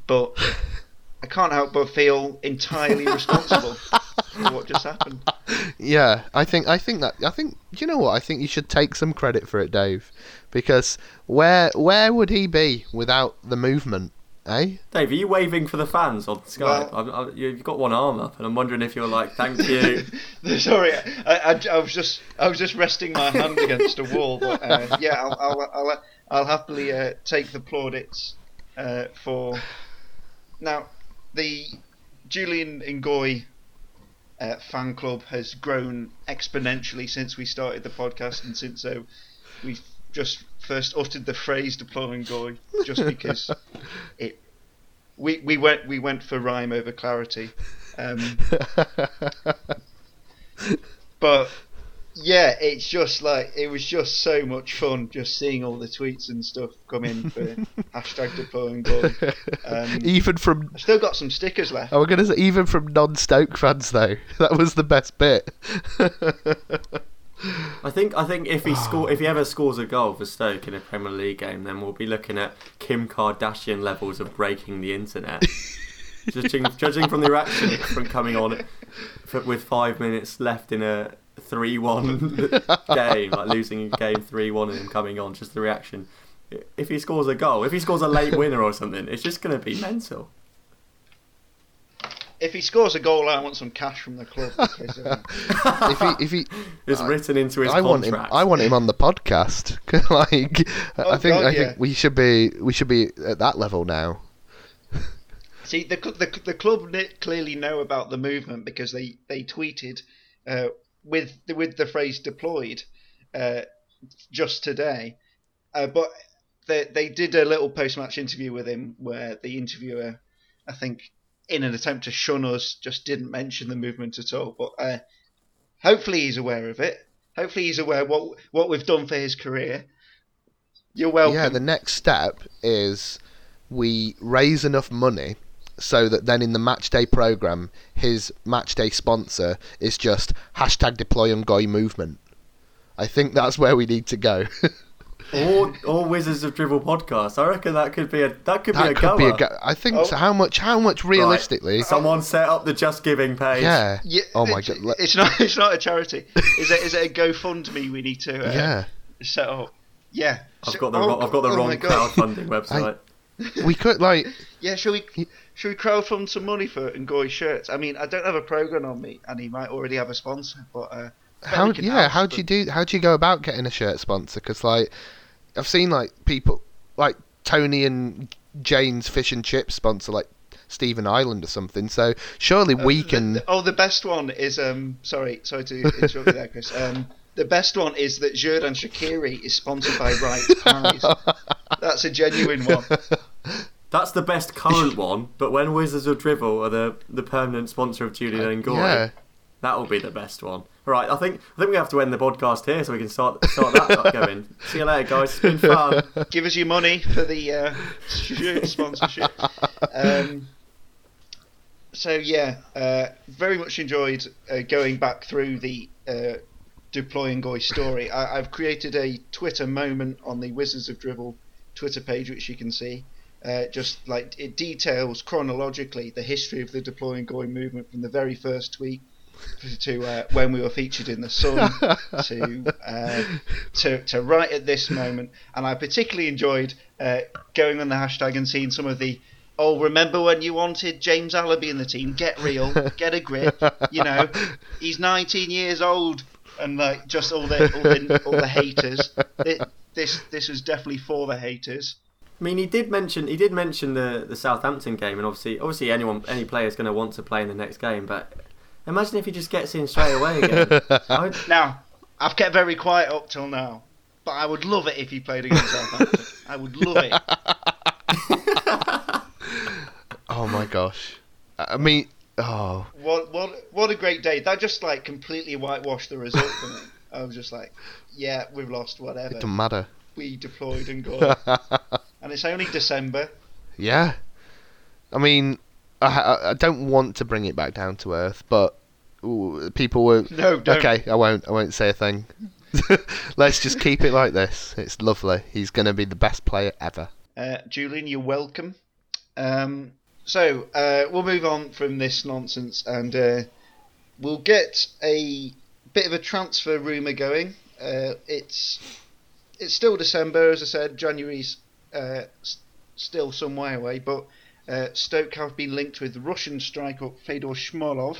S3: but (laughs) I can't help but feel entirely responsible for what just happened.
S4: Yeah, I think I think that I think you know what I think you should take some credit for it, Dave, because where where would he be without the movement, eh?
S6: Dave, are you waving for the fans on Skype?
S3: Well-
S6: I'm, I'm, you've got one arm up, and I'm wondering if you're like, thank you. (laughs)
S3: Sorry, I, I, I was just I was just resting my hand against a wall, but uh, yeah, I'll I'll, I'll, I'll happily uh, take the plaudits uh, for now. The Julian Ngoy uh, fan club has grown exponentially since we started the podcast, and since uh, we just first uttered the phrase "deploy Ngoy," just because (laughs) it we we went we went for rhyme over clarity. Um, (laughs) but yeah, it's just like it was just so much fun just seeing all the tweets and stuff come in for (laughs) hashtag deploy Ngoy. Um,
S4: even from
S3: I've still got some stickers left.
S4: I was gonna say even from non-Stoke fans though, that was the best bit.
S6: I think I think if he ah. score if he ever scores a goal for Stoke in a Premier League game, then we'll be looking at Kim Kardashian levels of breaking the internet. (laughs) judging, judging from the reaction from coming on for, with five minutes left in a three-one (laughs) game, like losing a game three-one and him coming on, just the reaction. If he scores a goal, if he scores a late winner or something, it's just going to be mental.
S3: If he scores a goal, I want some cash from the club. (laughs) Because, uh,
S4: if he if he (laughs)
S6: It's written into his
S4: I want him. I want him on the podcast. (laughs) like,
S3: Oh,
S4: I think.
S3: God,
S4: I
S3: yeah.
S4: think we should be. We should be at that level now.
S3: See, the the, the club clearly know about the movement because they they tweeted uh, with the, with the phrase deployed uh, just today, uh, but they they did a little post match interview with him where the interviewer, I think, in an attempt to shun us, just didn't mention the movement at all. But uh, hopefully he's aware of it. Hopefully he's aware what what we've done for his career. You're welcome.
S4: Yeah. The next step is we raise enough money so that then in the match day program, his match day sponsor is just hashtag deploy Ngoy movement. I think that's where we need to go. (laughs)
S6: or or Wizards of Dribble podcast. I reckon that could be a that could be a
S4: could
S6: goer.
S4: be a go- I think
S3: Oh.
S4: so. How much? How much realistically?
S6: Someone set up the Just Giving page.
S4: Yeah.
S3: Yeah,
S4: Oh my
S3: it-
S4: god.
S3: It's not. (laughs) It's not a charity. Is it? Is it a GoFundMe we need to uh,
S4: yeah.
S3: set up? Yeah.
S6: I've
S3: So-
S6: got the
S3: oh,
S6: wrong, I've got the
S3: oh
S6: wrong crowdfunding (laughs) website.
S4: We could like.
S3: Yeah. Should we? Should we crowdfund some money for Ngoy shirts? I mean, I don't have a program on me, and he might already have a sponsor. But uh, I bet
S4: How? Yeah. How do you do? How do you go about getting a shirt sponsor? Because like, I've seen like people like Tony and Jane's fish and chips sponsor like Stephen Ireland or something. So surely
S3: Uh,
S4: we
S3: the-
S4: can.
S3: the- oh, the best one is um. Sorry, sorry to interrupt you there, Chris. (laughs) Um, the best one is that Xherdan Shaqiri is sponsored by Wright's Pies. That's a genuine one.
S6: That's the best current (laughs) one, but when Wizards of Drivel are the, the permanent sponsor of Julian Ngoy,
S4: yeah.
S6: that will be the best one. Right, I think I think we have to end the podcast here so we can start start that going. (laughs) See you later, guys. It's been fun.
S3: give us your money for the uh, (laughs) sponsorship. Um, so yeah, uh, very much enjoyed uh, going back through the uh, deploy Ngoy story. I, I've created a Twitter moment on the Wizards of Dribble Twitter page, which you can see. Uh, just like it details chronologically the history of the deploy Ngoy movement from the very first tweet to uh, when we were featured in the Sun (laughs) to, uh, to to right at this moment, and I particularly enjoyed uh, going on the hashtag and seeing some of the. Oh, remember when you wanted James Allaby in the team? Get real, get a grip. You know, he's 19 years old, and like just all the all the, all the haters. It, this this was definitely for the haters.
S6: I mean, he did mention he did mention the, the Southampton game, and obviously obviously anyone any player is going to want to play in the next game. But imagine if he just gets in straight away again. (laughs) I would-
S3: Now, I've kept very quiet up till now, but I would love it if he played against Southampton. I would love it. (laughs)
S4: Oh my gosh. I mean, Oh,
S3: What what what a great day! That just like completely whitewashed the result for me. I was just like, yeah, we've lost. Whatever.
S4: it doesn't matter.
S3: We deployed and got. (laughs) and it's only December.
S4: Yeah. I mean, I, I- I don't want to bring it back down to earth, but ooh, people were. (laughs)
S3: No, don't.
S4: Okay, I won't. I won't say a thing. (laughs) Let's just keep it like this. It's lovely. He's going to be the best player ever.
S3: Uh, Julian, you're welcome. Um, so uh, we'll move on from this nonsense and uh, we'll get a bit of a transfer rumour going. Uh, it's it's still December, as I said. January's uh, s- still some way away, but uh, Stoke have been linked with Russian striker Fedor Shmolov.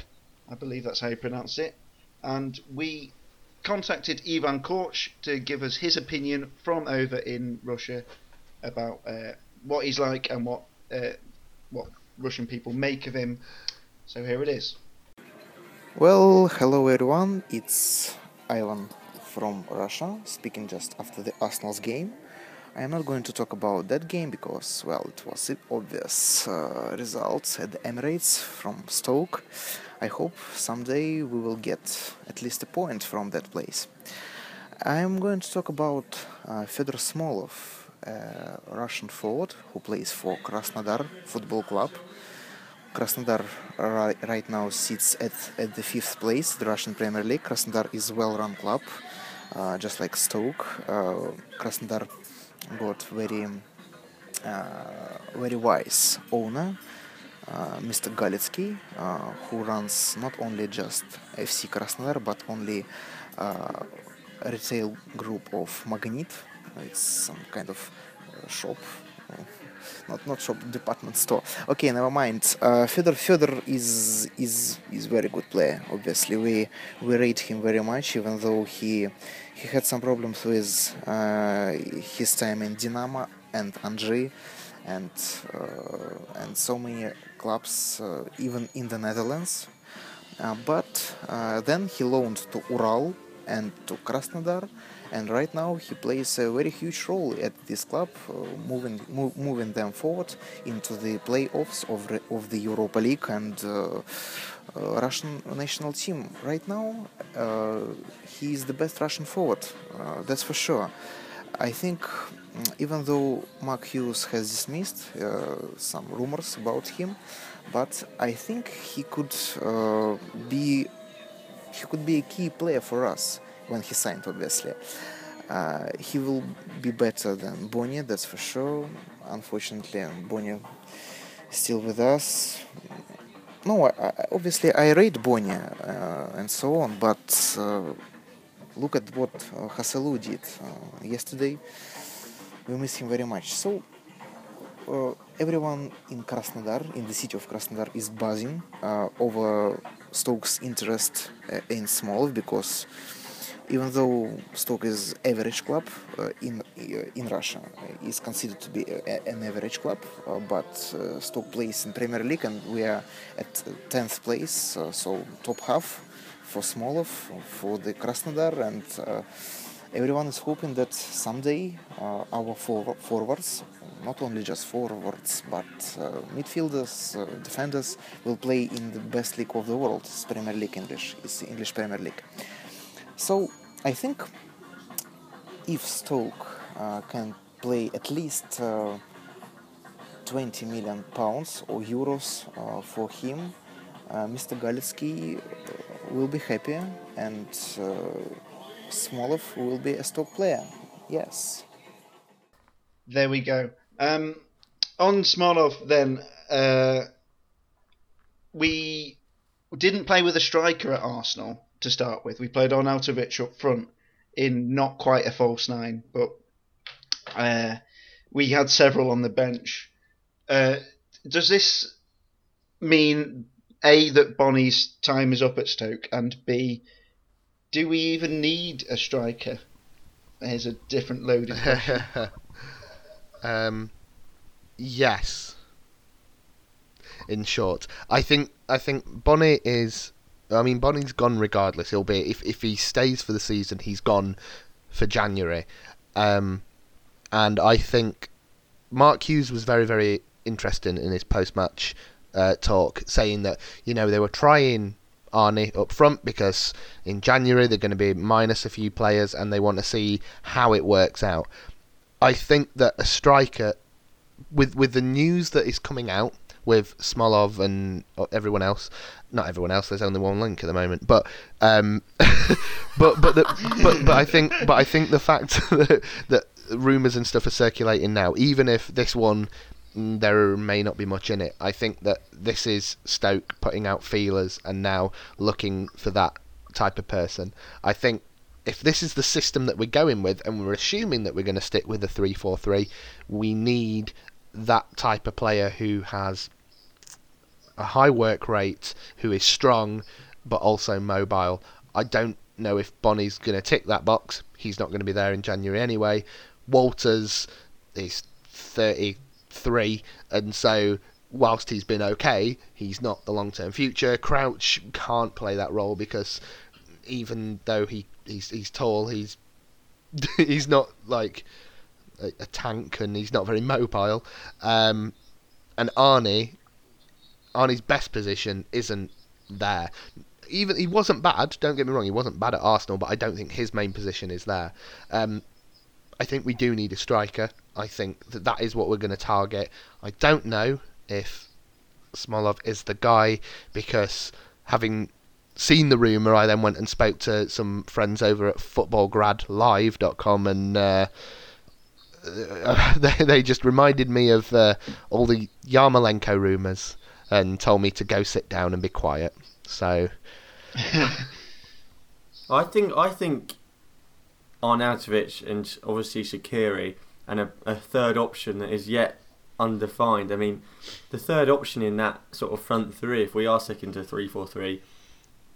S3: I believe that's how you pronounce it. And we contacted Ivan Korch to give us his opinion from over in Russia about uh, what he's like and what uh, what Russian people make of him. So here it is.
S9: Well, hello everyone, it's Ivan from Russia, speaking just after the Arsenal's game. I am not going to talk about that game because, well, it was obvious uh, results at the Emirates from Stoke. I hope someday we will get at least a point from that place. I am going to talk about uh, Fedor Smolov, a Russian forward who plays for Krasnodar Football Club. Krasnodar ri- right now sits at, at the fifth place, the Russian Premier League. Krasnodar is a well-run club, uh, just like Stoke. Uh, Krasnodar got very, uh, very wise owner, uh, Mr. Galitsky, uh, who runs not only just FC Krasnodar but only uh, retail group of Magnit. It's some kind of uh, shop uh, not not shop department store. Okay never mind. Uh, Fedor Fedor is is is very good player obviously. We we rate him very much even though he he had some problems with uh, his time in Dinamo and Anzhi and uh, and so many clubs uh, even in the Netherlands. Uh, but uh, then he loaned to Ural and to Krasnodar and right now he plays a very huge role at this club, uh, moving mo- moving them forward into the playoffs of re- of the Europa League and uh, uh, Russian national team. Right now, uh, he is the best Russian forward. Uh, that's for sure. I think, mm, even though Mark Hughes has dismissed uh, some rumors about him, but I think he could be he could be a key player for us when he signed, obviously. Uh, he will be better than Bony, that's for sure. Unfortunately, Bony still with us. No, I, obviously I rate Bony uh, and so on, but uh, look at what uh, Joselu did uh, yesterday. We miss him very much. So uh, everyone in Krasnodar, in the city of Krasnodar, is buzzing uh, over Stoke's interest in Smolov because even though Stoke is average club uh, in uh, in Russia, is considered to be a, an average club, uh, but uh, plays in Premier League and we are at 10th place, uh, so top half for Smolov, for the Krasnodar, and uh, everyone is hoping that someday our for- forwards, not only just forwards, but midfielders, defenders, will play in the best league of the world, it's Premier League English, the English Premier League. So I think if Stoke uh, can play at least uh, 20 million pounds or euros uh, for him, uh, Mr. Galitsky uh, will be happy and uh, Smolov will be a Stoke player. Yes.
S3: There we go. Um, on Smolov, then, we didn't play with a striker at Arsenal to start with. We played Arnautovic up front in not quite a false nine, but uh, we had several on the bench. Uh, does this mean A, that Bony's time is up at Stoke, and B, do we even need a striker? Here's a different loaded question. (laughs)
S4: um, yes. In short, I think I think Bony is. I mean, Bony's gone regardless. He'll be if if he stays for the season, he's gone for January. Um, and I think Mark Hughes was very very interesting in his post match uh, talk, saying that you know they were trying Arnie up front because in January they're going to be minus a few players and they want to see how it works out. I think that a striker with with the news that is coming out with Smolov and everyone else, not everyone else. There's only one link at the moment, but um, (laughs) but but the, but but I think but I think the fact (laughs) that, that rumors and stuff are circulating now, even if this one mm, there may not be much in it. I think that this is Stoke putting out feelers and now looking for that type of person. I think if this is the system that we're going with and we're assuming that we're going to stick with the 3-4-3, we need that type of player who has a high work rate, who is strong but also mobile. I don't know if Bony's going to tick that box. He's not going to be there in January anyway. Walters is 33, and so whilst he's been okay, he's not the long term future. Crouch can't play that role because even though he he's he's tall, he's (laughs) he's not like a, a tank and he's not very mobile. Um, and Arnie, Arnie's best position isn't there. Even he wasn't bad. Don't get me wrong, he wasn't bad at Arsenal, but I don't think his main position is there. Um, I think we do need a striker. I think that that is what we're going to target. I don't know if Smolov is the guy because having seen the rumour, I then went and spoke to some friends over at footballgradlive.com and uh, (laughs) they, they just reminded me of uh, all the Yarmolenko rumours and told me to go sit down and be quiet. So. (laughs)
S6: I think I think Arnautovic and obviously Shaqiri and a, a third option that is yet undefined. I mean, the third option in that sort of front three, if we are sticking to three four three,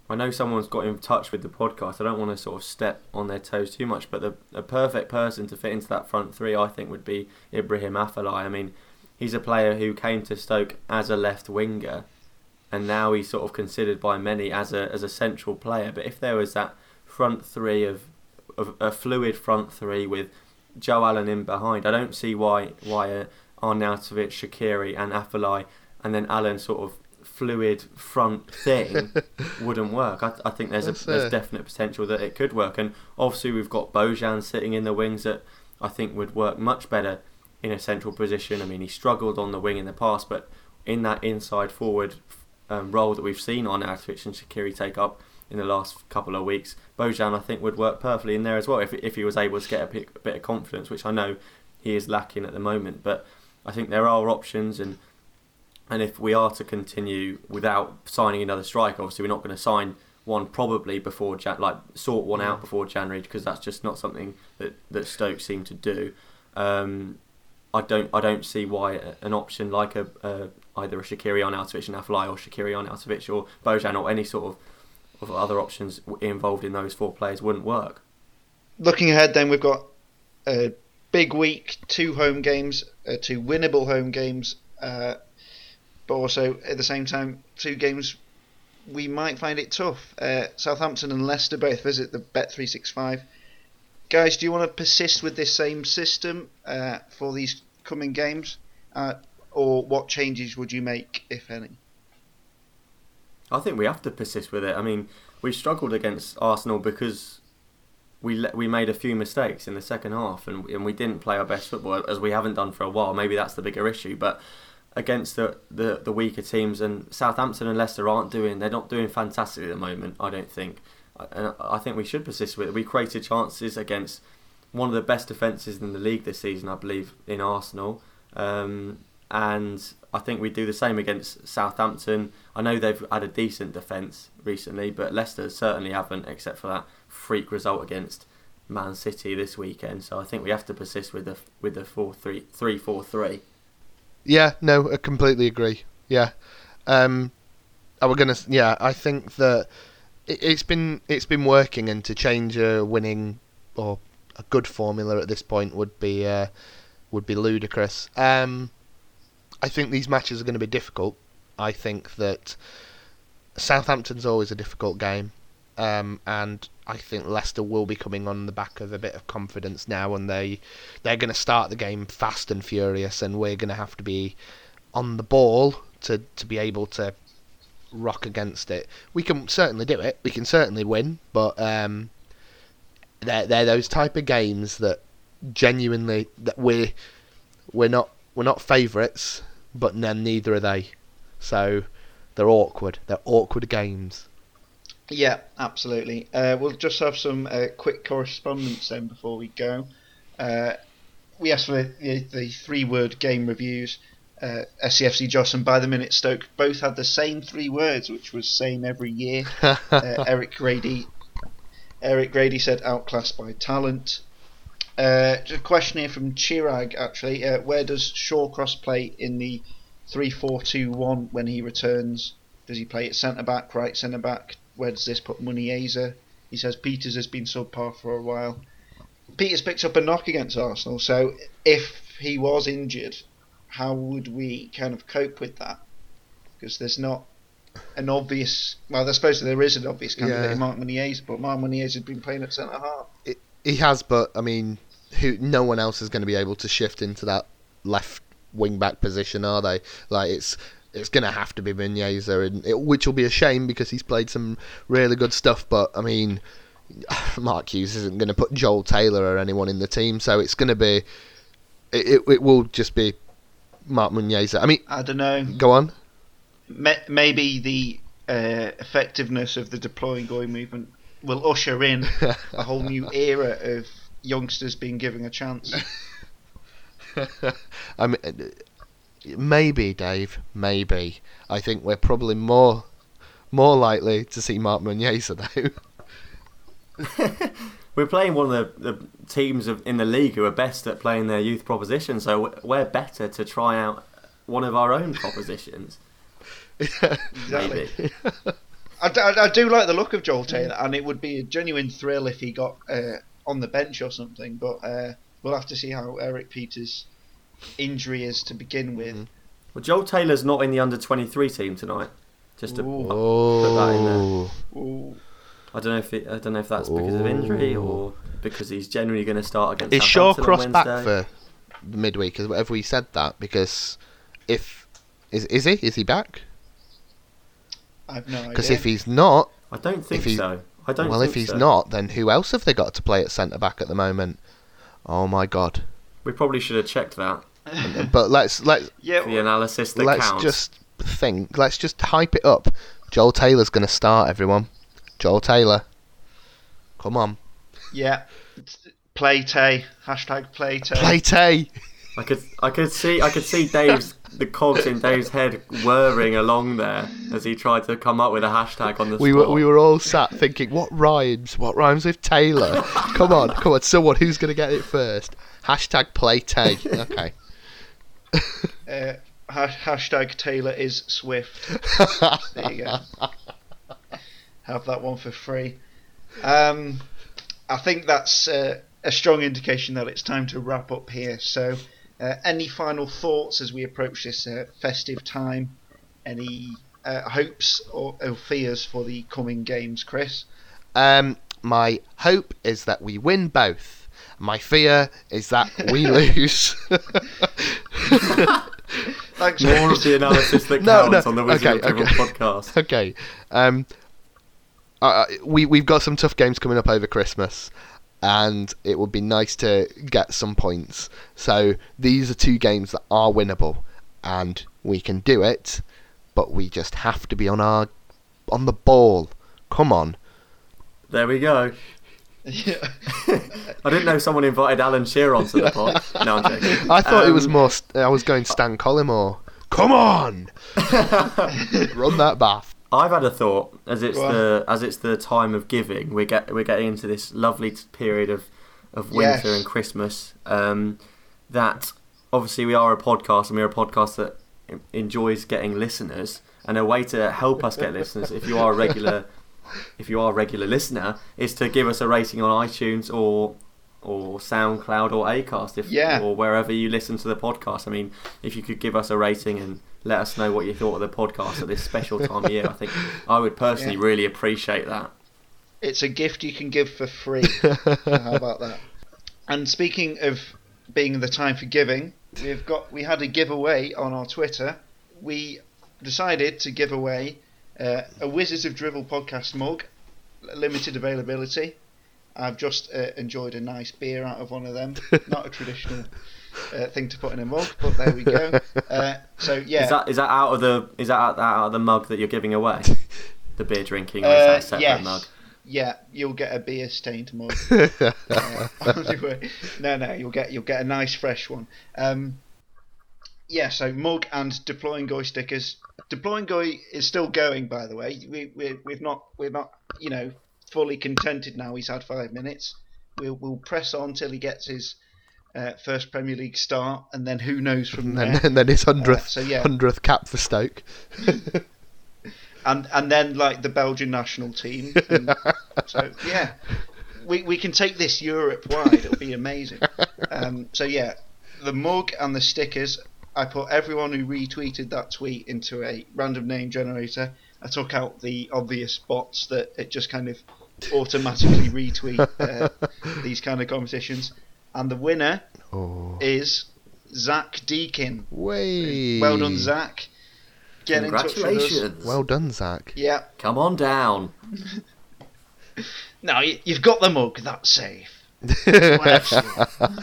S6: I know someone's got in touch with the podcast. I don't want to sort of step on their toes too much, but the, the perfect person to fit into that front three, I think, would be Ibrahim Afellay. I mean, he's a player who came to Stoke as a left winger, and now he's sort of considered by many as a as a central player. But if there was that front three of of a fluid front three with Joe Allen in behind. I don't see why why uh, Arnautovic, Shaqiri, and Afellay, and then Allen sort of fluid front thing (laughs) wouldn't work. I, I think there's a, there's definite potential that it could work, and obviously we've got Bojan sitting in the wings that I think would work much better in a central position. I mean, he struggled on the wing in the past, but in that inside forward um, role that we've seen Arnautovic and Shaqiri take up, in the last couple of weeks. Bojan, I think, would work perfectly in there as well if, if he was able to get a bit, a bit of confidence, which I know he is lacking at the moment. But I think there are options, and and if we are to continue without signing another striker, obviously we're not going to sign one probably before Jan- like sort one out before January because that's just not something that that Stoke seem to do. Um, I don't I don't see why an option like a, a either a Shaqiri Arnautovic and Afellay or Shaqiri Arnautovic or Bojan or any sort of of other options involved in those four players wouldn't work.
S3: Looking ahead, then we've got a big week, two home games, uh, two winnable home games, uh, but also at the same time two games we might find it tough. Uh, Southampton and Leicester both visit the Bet365. Guys, do you want to persist with this same system uh, for these coming games, uh, or what changes would you make, if any?
S6: I think we have to persist with it. I mean, we struggled against Arsenal because we we made a few mistakes in the second half, and and we didn't play our best football as we haven't done for a while. Maybe that's the bigger issue, but against the, the, the weaker teams and Southampton and Leicester aren't doing they're not doing fantastic at the moment. I don't think, and I think we should persist with it. We created chances against one of the best defences in the league this season, I believe, in Arsenal. Um, and I think we do the same against Southampton. I know they've had a decent defence recently, but Leicester certainly haven't, except for that freak result against Man City this weekend. So I think we have to persist with the with the four three three four three.
S4: Yeah, no, I completely agree. Yeah, um, was gonna. Yeah, I think that it, it's been it's been working, and to change a winning or a good formula at this point would be uh, would be ludicrous. Um, I think these matches are going to be difficult. I think that Southampton's always a difficult game, um, and I think Leicester will be coming on the back of a bit of confidence now, and they they're going to start the game fast and furious, and we're going to have to be on the ball to to be able to rock against it. We can certainly do it. We can certainly win, but um, they're they're those type of games that genuinely that we we're not we're not favourites, but then neither are they. So they're awkward. They're awkward games.
S3: Yeah, absolutely. Uh, we'll just have some uh, quick correspondence then before we go. Uh, we asked for the, the three word game reviews. Uh, SCFC Joss and By the Minute Stoke both had the same three words, which was same every year. (laughs) uh, Eric Grady Eric Grady said outclassed by talent. Uh, a question here from Chirag actually. Uh, where does Shawcross play in the 3 4 2 1 when he returns? Does he play at centre back, right centre back? Where does this put Muniesa? He says Pieters has been subpar for a while. Pieters picked up a knock against Arsenal, so if he was injured, how would we kind of cope with that? Because there's not an obvious. Well, I suppose there is an obvious candidate
S4: Yeah.
S3: in Marc Muniesa, but Marc Muniesa has been playing at centre half.
S4: He has, but I mean, who? No one else is going to be able to shift into that left wing back position, are they? Like it's it's going to have to be Muniesa, and it, which will be a shame because he's played some really good stuff. But I mean, (sighs) Mark Hughes isn't going to put Joel Taylor or anyone in the team, so it's going to be it, it. It will just be Marc Muniesa. I mean,
S3: I don't know.
S4: go on.
S3: Maybe the uh, effectiveness of the deploy Ngoy movement will usher in (laughs) a whole new era of youngsters being given a chance. (laughs)
S4: I mean, maybe Dave, maybe. I think we're probably more more likely to see Marc Muniesa though. (laughs)
S6: We're playing one of the, the teams of, in the league who are best at playing their youth proposition, so we're- we're better to try out one of our own propositions. (laughs)
S3: Exactly.
S6: Maybe. (laughs)
S3: I, d- I- I do like the look of Joel Taylor, and it would be a genuine thrill if he got uh, on the bench or something. But uh, we'll have to see how Erik Pieters' injury is to begin with.
S6: Well, Joel Taylor's not in the under 23 team tonight. Just to
S3: Ooh.
S6: put that in there.
S4: Oh,
S3: Ooh.
S6: I don't know if it, I don't know if that's because of injury or because he's generally going to start against.
S4: is
S6: Southampton on
S4: Shawcross back for the midweek? Have have we said that? Because if is is he is he back?
S3: I've no
S4: Because if he's not,
S6: I don't think
S4: he-
S6: so. I don't.
S4: well,
S6: think
S4: if he's
S6: so.
S4: not, then who else have they got to play at centre back at the moment? Oh my god!
S6: we probably should have checked that
S4: But let's let's (laughs)
S3: yeah,
S6: the analysis that
S4: let's
S6: counts.
S4: just think. Let's just hype it up. Joel Taylor's going to start. Everyone, Joel Taylor. Come on,
S3: yeah. Play Tay. Hashtag Play Tay.
S4: play Tay.
S6: I could, I could see, I could see Dave's the cogs in Dave's head whirring along there as he tried to come up with a hashtag on the
S4: We
S6: spot.
S4: were we were all sat thinking, what rhymes? What rhymes with Taylor? come on, come on, someone who's going to get it first? Hashtag play Tay. Okay.
S3: Uh, ha- hashtag Taylor is Swift. There you go. (laughs) Have that one for free. Um, (laughs) I think that's uh, a strong indication that it's time to wrap up here. So, uh, any final thoughts as we approach this uh, festive time? Any uh, hopes or, or fears for the coming games, Chris?
S4: Um, my hope is that we win both. My fear is that we (laughs) lose.
S3: Thanks,
S6: More of the analysis that (laughs)
S4: No,
S6: counts
S4: no,
S6: on the Wizard
S4: okay,
S6: of
S4: okay.
S6: podcast.
S4: okay. Um, uh, we we've got some tough games coming up over Christmas, and it would be nice to get some points. So these are two games that are winnable, and we can do it. But we just have to be on our on the ball. Come on.
S6: There we go.
S3: Yeah. (laughs)
S6: I didn't know someone invited Alan Shearer onto the pod. (laughs) No, I'm joking.
S4: I thought it was
S6: Um,
S4: more. St- I was going Stan Collymore. Come on, (laughs) run that bath.
S6: I've had a thought as it's
S3: Go on.
S6: the as it's the time of giving. We get we're getting into this lovely period of of winter
S3: Yes.
S6: and Christmas. Um, that obviously we are a podcast and we're a podcast that enjoys getting listeners. And a way to help us get listeners, if you are a regular, (laughs) if you are a regular listener, is to give us a rating on iTunes or or SoundCloud or Acast, if
S3: Yeah.
S6: or wherever you listen to the podcast. I mean, if you could give us a rating and let us know what you thought of the podcast at this special time of year, I think I would personally
S3: Yeah.
S6: really appreciate that.
S3: It's a gift you can give for free. (laughs) How about that? And speaking of being the time for giving, we've got we had a giveaway on our Twitter. We decided to give away uh, a Wizards of Drivel podcast mug, limited availability. I've just uh, enjoyed a nice beer out of one of them. (laughs) Not a traditional uh, thing to put in a mug, but there we go. (laughs) Uh, so yeah,
S6: Is that is that out of the is that out, out of the mug that you're giving away? (laughs) The beer drinking, or is that
S3: uh,
S6: a separate
S3: yes,
S6: mug?
S3: yeah, you'll get a beer stained mug. (laughs) Uh, no, no, you'll get you'll get a nice fresh one. Um, yeah, so mug and deploy Ngoy stickers. Deploy Ngoy is still going, by the way. We we we've not we're not you know fully contented now. He's had five minutes. We'll we'll press on till he gets his uh, first Premier League start, and then who knows from
S4: And
S3: there.
S4: then, and then his hundredth
S3: so, yeah.
S4: hundredth cap for Stoke. (laughs)
S3: and and then like the Belgian national team. And (laughs) so yeah, we we can take this Europe wide. It'll be amazing. Um, so yeah, the mug and the stickers. I put everyone who retweeted that tweet into a random name generator. I took out the obvious bots that it just kind of automatically retweet uh, (laughs) these kind of competitions. And the winner
S4: Oh,
S3: is Zach Deakin.
S4: way!
S3: Well done, Zach. Get in touch.
S6: Congratulations!
S4: Well done, Zach.
S3: Yeah.
S6: Come on down. (laughs)
S3: No, you, you've got the mug. That's safe. Well, (laughs)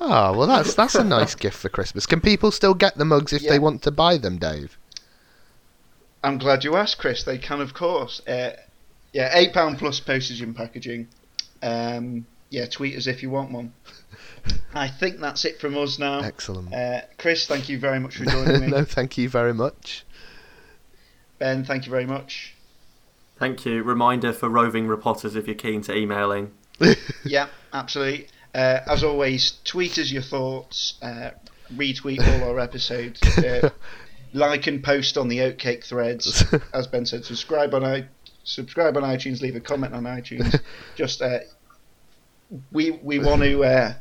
S4: Oh well, that's that's a nice (laughs) gift for Christmas. Can people still get the mugs if
S3: Yeah.
S4: they want to buy them, Dave?
S3: I'm glad you asked, Chris. They can, of course. Uh, yeah, eight pound plus postage and packaging. Um, yeah, tweet us if you want one. (laughs) I think that's it from us now.
S4: Excellent.
S3: Uh, Chris, thank you very much for (laughs) joining me.
S4: no, thank you very much.
S3: Ben, thank you very much.
S6: Thank you. Reminder for roving reporters if you're keen to emailing. (laughs)
S3: Yeah, absolutely. Uh, as always, tweet us your thoughts. Uh, retweet all our episodes. Uh, like and post on the Oatcake threads. As Ben said, subscribe on i subscribe on iTunes. Leave a comment on iTunes. Just uh, we we want to uh,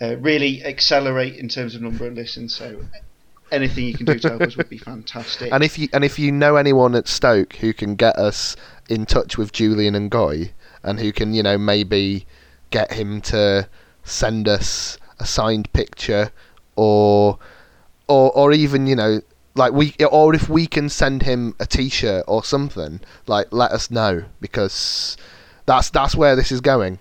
S3: uh, really accelerate in terms of number of listens. So anything you can do to help us would be fantastic.
S4: And if you and if you know anyone at Stoke who can get us in touch with Julian Ngoy, and who can you know maybe get him to send us a signed picture, or or or even you know like we or if we can send him a T-shirt or something, like let us know because that's that's where this is going.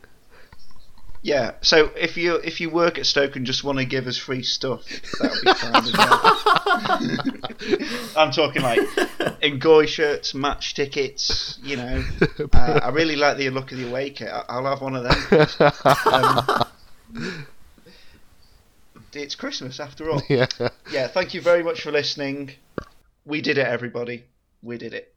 S3: Yeah, so if you if you work at Stoke and just want to give us free stuff, that'll be fine as well. (laughs) I'm talking like Ngoy shirts, match tickets. You know, (laughs) uh, I really like the look of the away kit. I'll have one of them. Um, it's Christmas after all. (laughs)
S4: yeah.
S3: Yeah, thank you very much for listening. We did it, everybody. We did it.